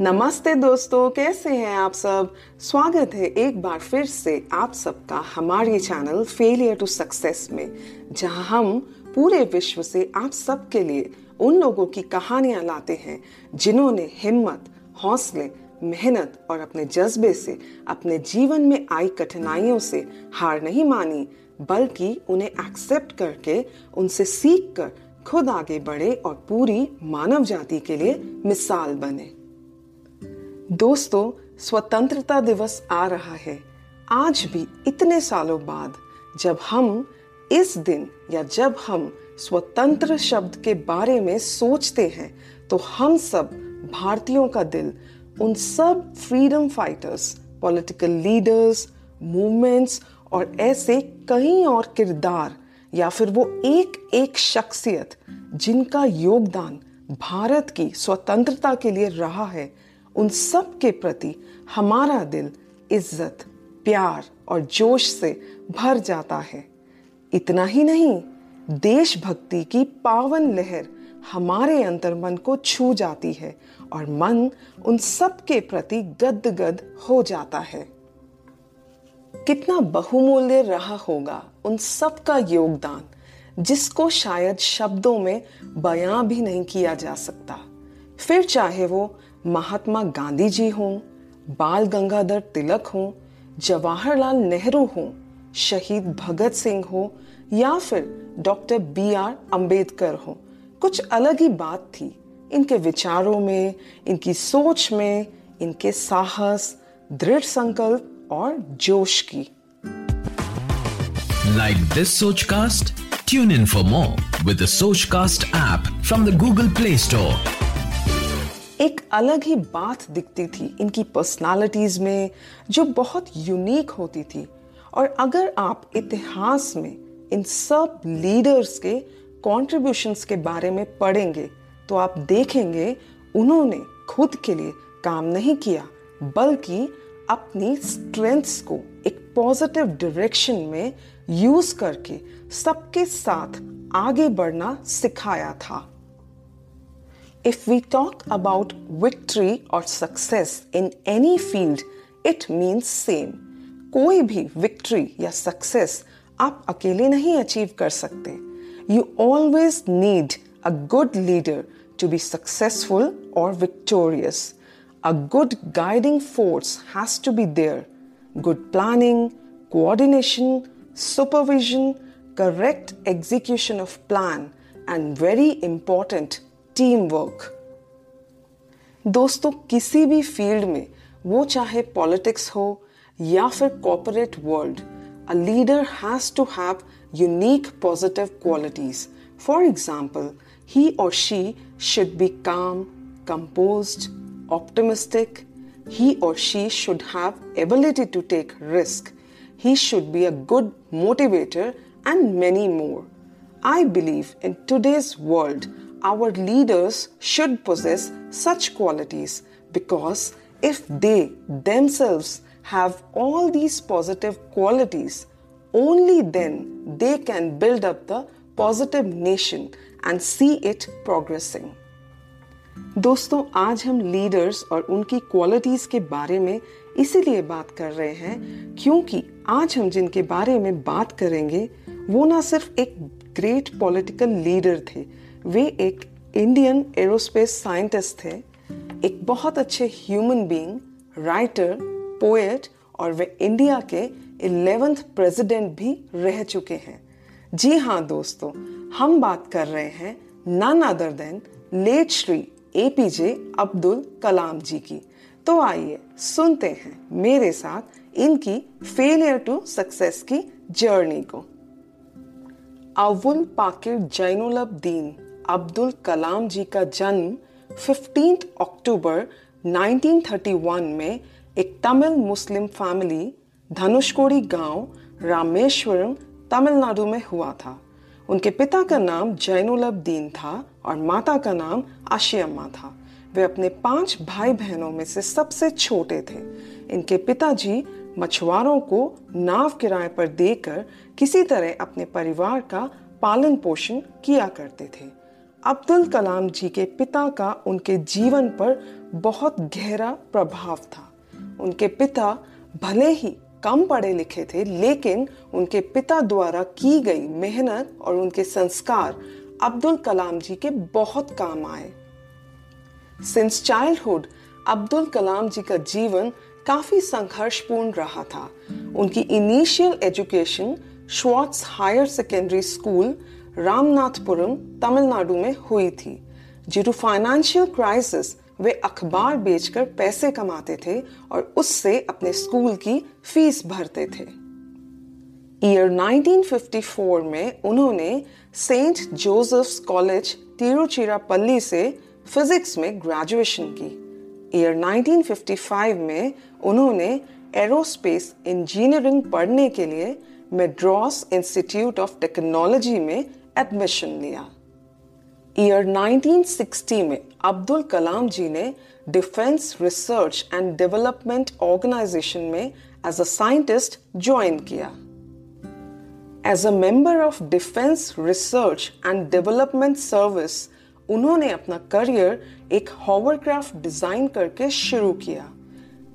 नमस्ते दोस्तों, कैसे हैं आप सब? स्वागत है एक बार फिर से आप सबका हमारे चैनल फेलियर टू सक्सेस में, जहाँ हम पूरे विश्व से आप सबके लिए उन लोगों की कहानियाँ लाते हैं जिन्होंने हिम्मत, हौसले, मेहनत और अपने जज्बे से अपने जीवन में आई कठिनाइयों से हार नहीं मानी, बल्कि उन्हें एक्सेप्ट करके उनसे सीख कर खुद आगे बढ़े और पूरी मानव जाति के लिए मिसाल बने। दोस्तों, स्वतंत्रता दिवस आ रहा है। आज भी इतने सालों बाद जब हम इस दिन या जब हम स्वतंत्र शब्द के बारे में सोचते हैं तो हम सब भारतीयों का दिल, उन सब freedom fighters political leaders movements और ऐसे कई और किरदार या फिर वो एक एक शख्सियत जिनका योगदान भारत की स्वतंत्रता के लिए रहा है उन सब के प्रति हमारा दिल इज़्ज़त, प्यार और जोश से भर जाता है। इतना ही नहीं, देशभक्ति की पावन लहर हमारे अंतर मन को छू जाती है और मन उन सब के प्रति गदगद हो जाता है। कितना बहुमूल्य रहा होगा उन सब का योगदान, जिसको शायद शब्दों में बयां भी नहीं किया जा सकता। फिर चाहे वो महात्मा गांधी जी हों, बाल गंगाधर तिलक हों, जवाहरलाल नेहरू हों, शहीद भगत सिंह हो, या फिर डॉक्टर बी आर अंबेडकर हो। कुछ अलग ही बात थी। इनके विचारों में, इनकी सोच में, इनके साहस, दृढ़ संकल्प और जोश की। Like this Soch cast tune in for more with Soch cast app from the Google Play Store एक अलग ही बात दिखती थी इनकी पर्सनालिटीज में, जो बहुत यूनिक होती थी। और अगर आप इतिहास में इन सब लीडर्स के कॉन्ट्रीब्यूशंस के बारे में पढ़ेंगे तो आप देखेंगे उन्होंने खुद के लिए काम नहीं किया, बल्कि अपनी स्ट्रेंथ्स को एक पॉजिटिव डायरेक्शन में यूज़ करके सबके साथ आगे बढ़ना सिखाया था। If we talk about victory or success in any field, it means same. कोई भी victory या success आप अकेले नहीं achieve कर सकते. You always need a good leader to be successful or victorious. A good guiding force has to be there. Good planning, coordination, supervision, correct execution of plan, and very important, team work दोस्तों, किसी भी field में, वो चाहे politics हो या फिर corporate world a leader has to have unique positive qualities for example he और she should be calm composed optimistic he और she should have ability to take risk he should be a good motivator and many more I believe in today's world our leaders should possess such qualities because if they themselves have all these positive qualities, only then they can build up the positive nation and see it progressing. दोस्तों आज हम leaders और उनकी qualities के बारे में इसीलिए बात कर रहे हैं क्योंकि आज हम जिनके बारे में बात करेंगे वो ना सिर्फ़ एक ग्रेट पॉलिटिकल लीडर थे वे एक इंडियन एरोस्पेस साइंटिस्ट थे, एक बहुत अच्छे ह्यूमन बीइंग राइटर पोएट और वे इंडिया के इलेवेंथ प्रेसिडेंट भी रह चुके हैं। जी हाँ दोस्तों, हम बात कर रहे हैं none other than late Shri APJ Abdul Kalam ji की। तो आइए सुनते हैं मेरे साथ इनकी फेलियर टू सक्सेस की जर्नी को। अवुल पाकिर जैनुलब्दीन। अब्दुल कलाम जी का जन्म 15 अक्टूबर 1931 में एक तमिल मुस्लिम फैमिली, धनुषकोड़ी गाँव, रामेश्वरम, तमिलनाडु में हुआ था। उनके पिता का नाम जैनुलब्दीन था और माता का नाम आशियम्मा था। वे अपने पाँच भाई बहनों में से सबसे छोटे थे। इनके पिताजी मछुआरों को नाव किराए पर देकर किसी तरह अपने परिवार का पालन पोषण किया करते थे। अब्दुल कलाम जी के पिता का उनके जीवन पर बहुत गहरा प्रभाव था। उनके पिता भले ही कम पढ़े लिखे थे, लेकिन उनके पिता द्वारा की गई मेहनत और उनके संस्कार अब्दुल कलाम जी के बहुत काम आए। सिंस चाइल्डहुड अब्दुल कलाम जी का जीवन काफ़ी संघर्षपूर्ण रहा था। उनकी initial education Schwartz higher secondary school Ramanathapuram Tamil Nadu में हुई थी ड्यू टू फाइनेंशियल क्राइसिस वे अखबार बेचकर पैसे कमाते थे और उससे अपने स्कूल की फ़ीस भरते थे। ईयर 1954 में उन्होंने सेंट जोसेफ्स कॉलेज तिरुचिरापल्ली से फिजिक्स में ग्रेजुएशन की। ईयर 1955 में उन्होंने एरोस्पेस इंजीनियरिंग पढ़ने के लिए मेड्रॉस इंस्टीट्यूट ऑफ़ टेक्नोलॉजी में एडमिशन लिया। ईयर 1960 में अब्दुल कलाम जी ने defence research and development organisation में एज अ साइंटिस्ट ज्वाइन किया। As a member of defence research and development service उन्होंने अपना करियर एक हॉवरक्राफ्ट डिज़ाइन करके शुरू किया।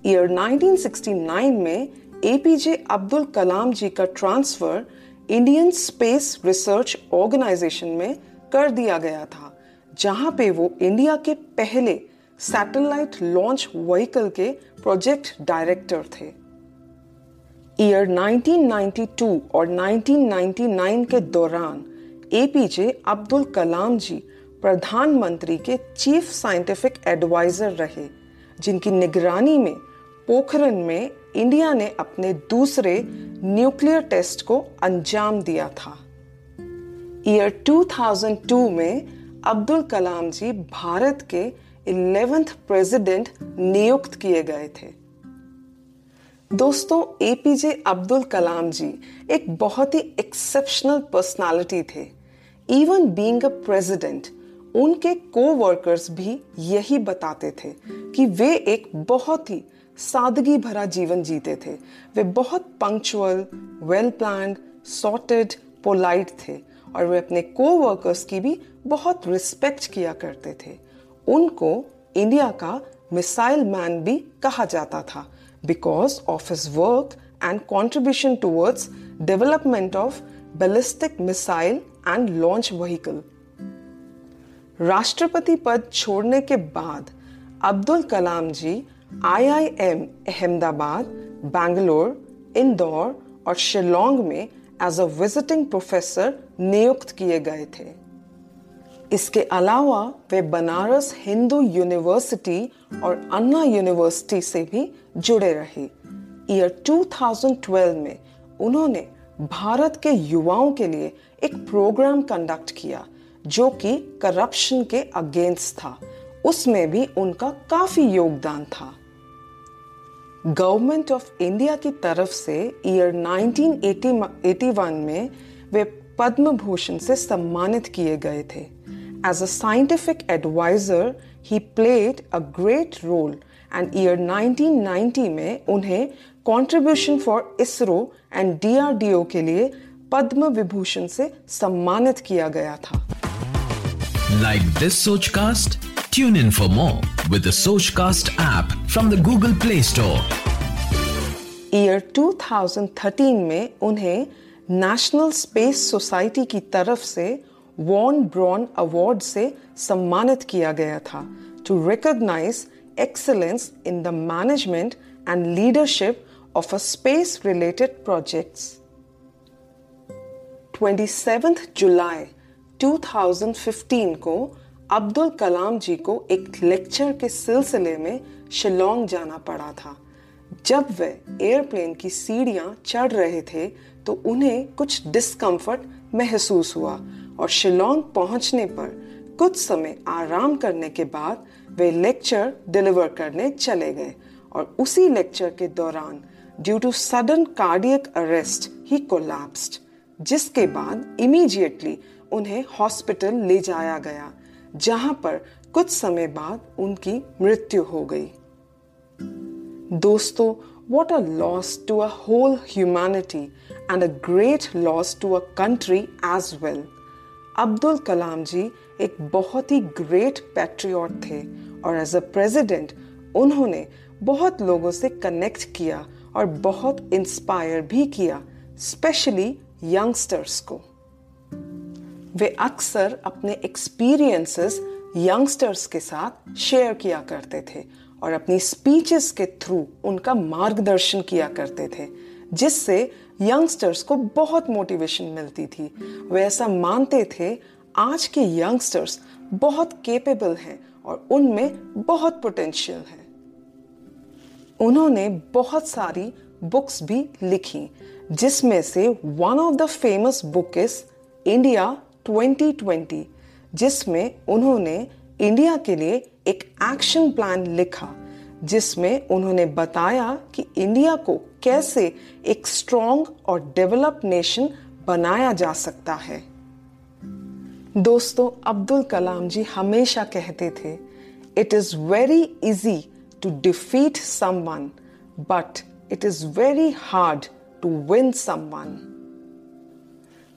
ईयर 1969 में एपीजे अब्दुल कलाम जी का transfer Indian space research organisation में कर दिया गया था, जहाँ पे वो इंडिया के पहले सैटेलाइट लॉन्च व्हीकल के प्रोजेक्ट डायरेक्टर थे। ईयर 1992 और 1999 के दौरान एपीजे अब्दुल कलाम जी प्रधानमंत्री के चीफ साइंटिफिक एडवाइजर रहे, जिनकी निगरानी में पोखरन में इंडिया ने अपने दूसरे न्यूक्लियर टेस्ट को अंजाम दिया था। ईयर 2002 में अब्दुल कलाम जी भारत के इलेवेंथ प्रेसिडेंट नियुक्त किए गए थे। दोस्तों एपीजे अब्दुल कलाम जी एक बहुत ही एक्सेप्शनल पर्सनालिटी थे। इवन बीइंग अ प्रेसिडेंट उनके को वर्कर्स भी यही बताते थे कि वे एक बहुत ही सादगी भरा जीवन जीते थे। वे बहुत punctual well plan sorted polite थे और वे अपने को वर्कर्स की भी बहुत रिस्पेक्ट किया करते थे। उनको इंडिया का मिसाइल मैन भी कहा जाता था because of his work and contribution towards development of ballistic missile and launch vehicle राष्ट्रपति पद छोड़ने के बाद अब्दुल कलाम जी आईआईएम अहमदाबाद बैंगलोर इंदौर और शिलोंग में एज अ विजिटिंग प्रोफेसर नियुक्त किए गए थे। इसके अलावा वे बनारस हिंदू यूनिवर्सिटी और अन्ना यूनिवर्सिटी से भी जुड़े रहे। ईयर 2012 में उन्होंने भारत के युवाओं के लिए एक प्रोग्राम कंडक्ट किया, जो कि करप्शन के अगेंस्ट था। उसमें भी उनका काफ़ी योगदान था। गवर्नमेंट ऑफ़ इंडिया की तरफ़ से ईयर 1981 में वे पद्म भूषण से सम्मानित किए गए थे। As a scientific adviser he played a great role and year 1990 में उन्हें contribution for ISRO and DRDO के लिए पद्म विभूषण से सम्मानित किया गया था। Like this Soch cast Tune in for more. With the Sochcast app from the Google Play Store. Year 2013 में उन्हें नेशनल स्पेस सोसाइटी की तरफ़ से वॉन ब्रॉन अवार्ड से सम्मानित किया गया था to recognise excellence in the management and leadership of a space related projects 27 जुलाई 2015 को अब्दुल कलाम जी को एक लेक्चर के सिलसिले में शिलोंग जाना पड़ा था। जब वे एयरप्लेन की सीढ़ियाँ चढ़ रहे थे तो उन्हें कुछ डिस्कम्फर्ट महसूस हुआ और शिलोंग पहुँचने पर कुछ समय आराम करने के बाद वे लेक्चर डिलीवर करने चले गए और उसी लेक्चर के दौरान due to sudden cardiac arrest he collapsed जिसके बाद इमीडिएटली उन्हें हॉस्पिटल ले जाया गया। जहाँ पर कुछ समय बाद उनकी मृत्यु हो गई दोस्तों, what a loss to a whole humanity and a great loss to a country as well. Abdul Kalam ji एक बहुत ही ग्रेट पैट्रियट थे और एज अ प्रेसिडेंट उन्होंने बहुत लोगों से कनेक्ट किया और बहुत इंस्पायर भी किया स्पेशली यंगस्टर्स को वे अक्सर अपने एक्सपीरियंसेस यंगस्टर्स के साथ शेयर किया करते थे और अपनी स्पीचेस के थ्रू उनका मार्गदर्शन किया करते थे, जिससे यंगस्टर्स को बहुत मोटिवेशन मिलती थी। वे ऐसा मानते थे, आज के यंगस्टर्स बहुत केपेबल हैं और उनमें बहुत पोटेंशियल है। उन्होंने बहुत सारी बुक्स भी लिखी, जिसमें से one of the famous book is India 2020 जिसमें उन्होंने इंडिया के लिए एक एक्शन प्लान लिखा, जिसमें उन्होंने बताया कि इंडिया को कैसे एक स्ट्रॉन्ग और डेवलप नेशन बनाया जा सकता है। दोस्तों, अब्दुल कलाम जी हमेशा कहते थे it is very easy to defeat someone but it is very hard to win someone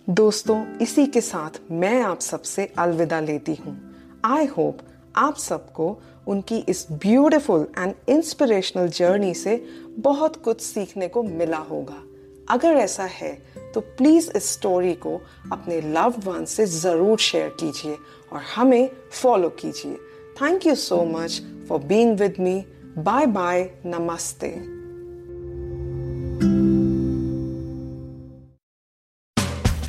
दोस्तों, इसी के साथ मैं आप सबसे अलविदा लेती हूँ। आई होप आप सबको उनकी इस ब्यूटिफुल एंड इंस्पिरेशनल जर्नी से बहुत कुछ सीखने को मिला होगा। अगर ऐसा है तो प्लीज़ इस स्टोरी को अपने लव वन से ज़रूर शेयर कीजिए और हमें फॉलो कीजिए। Thank you so much for being with me bye bye नमस्ते